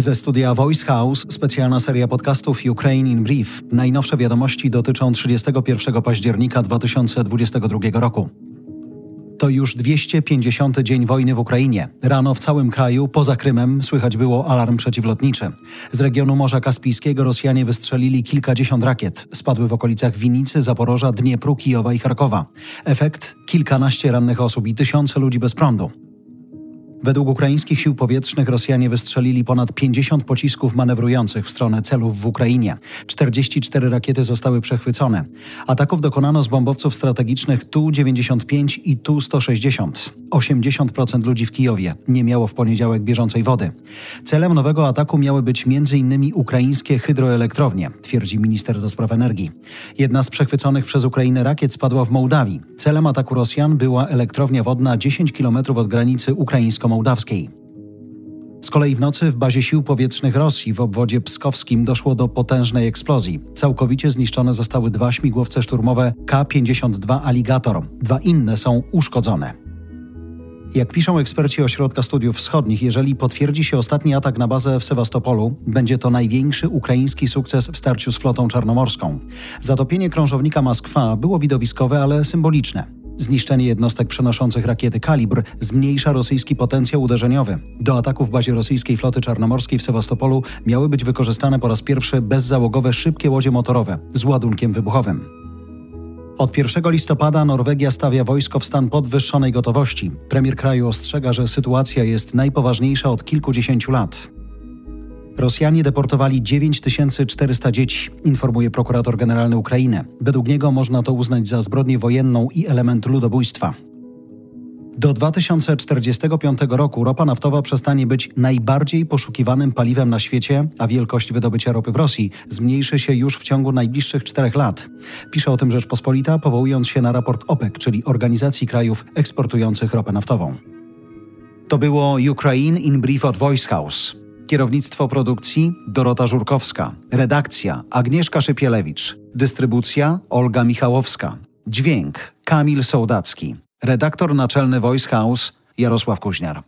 Ze studia Voice House specjalna seria podcastów Ukraine in Brief. Najnowsze wiadomości dotyczą 31 października 2022 roku. To już 250 dzień wojny w Ukrainie. Rano w całym kraju, poza Krymem, słychać było alarm przeciwlotniczy. Z regionu Morza Kaspijskiego Rosjanie wystrzelili kilkadziesiąt rakiet. Spadły w okolicach Winicy, Zaporoża, Dniepru, Kijowa i Charkowa. Efekt? Kilkanaście rannych osób i tysiące ludzi bez prądu. Według ukraińskich sił powietrznych Rosjanie wystrzelili ponad 50 pocisków manewrujących w stronę celów w Ukrainie. 44 rakiety zostały przechwycone. Ataków dokonano z bombowców strategicznych Tu-95 i Tu-160. 80% ludzi w Kijowie nie miało w poniedziałek bieżącej wody. Celem nowego ataku miały być m.in. ukraińskie hydroelektrownie, twierdzi minister do spraw energii. Jedna z przechwyconych przez Ukrainę rakiet spadła w Mołdawii. Celem ataku Rosjan była elektrownia wodna 10 km od granicy ukraińsko-mołdawskiej. Z kolei w nocy w bazie sił powietrznych Rosji w obwodzie pskowskim doszło do potężnej eksplozji. Całkowicie zniszczone zostały dwa śmigłowce szturmowe K-52 Alligator. Dwa inne są uszkodzone. Jak piszą eksperci Ośrodka Studiów Wschodnich, jeżeli potwierdzi się ostatni atak na bazę w Sewastopolu, będzie to największy ukraiński sukces w starciu z flotą czarnomorską. Zatopienie krążownika Moskwa było widowiskowe, ale symboliczne. Zniszczenie jednostek przenoszących rakiety Kalibr zmniejsza rosyjski potencjał uderzeniowy. Do ataku w bazie rosyjskiej floty czarnomorskiej w Sewastopolu miały być wykorzystane po raz pierwszy bezzałogowe szybkie łodzie motorowe z ładunkiem wybuchowym. Od 1 listopada Norwegia stawia wojsko w stan podwyższonej gotowości. Premier kraju ostrzega, że sytuacja jest najpoważniejsza od kilkudziesięciu lat. Rosjanie deportowali 9400 dzieci, informuje prokurator generalny Ukrainy. Według niego można to uznać za zbrodnię wojenną i element ludobójstwa. Do 2045 roku ropa naftowa przestanie być najbardziej poszukiwanym paliwem na świecie, a wielkość wydobycia ropy w Rosji zmniejszy się już w ciągu najbliższych czterech lat. Pisze o tym Rzeczpospolita, powołując się na raport OPEC, czyli Organizacji Krajów Eksportujących Ropę Naftową. To było Ukraine in Brief od Voice House. Kierownictwo produkcji Dorota Żurkowska. Redakcja Agnieszka Szypielewicz. Dystrybucja Olga Michałowska. Dźwięk Kamil Sołdacki. Redaktor naczelny Voice House Jarosław Kuźniar.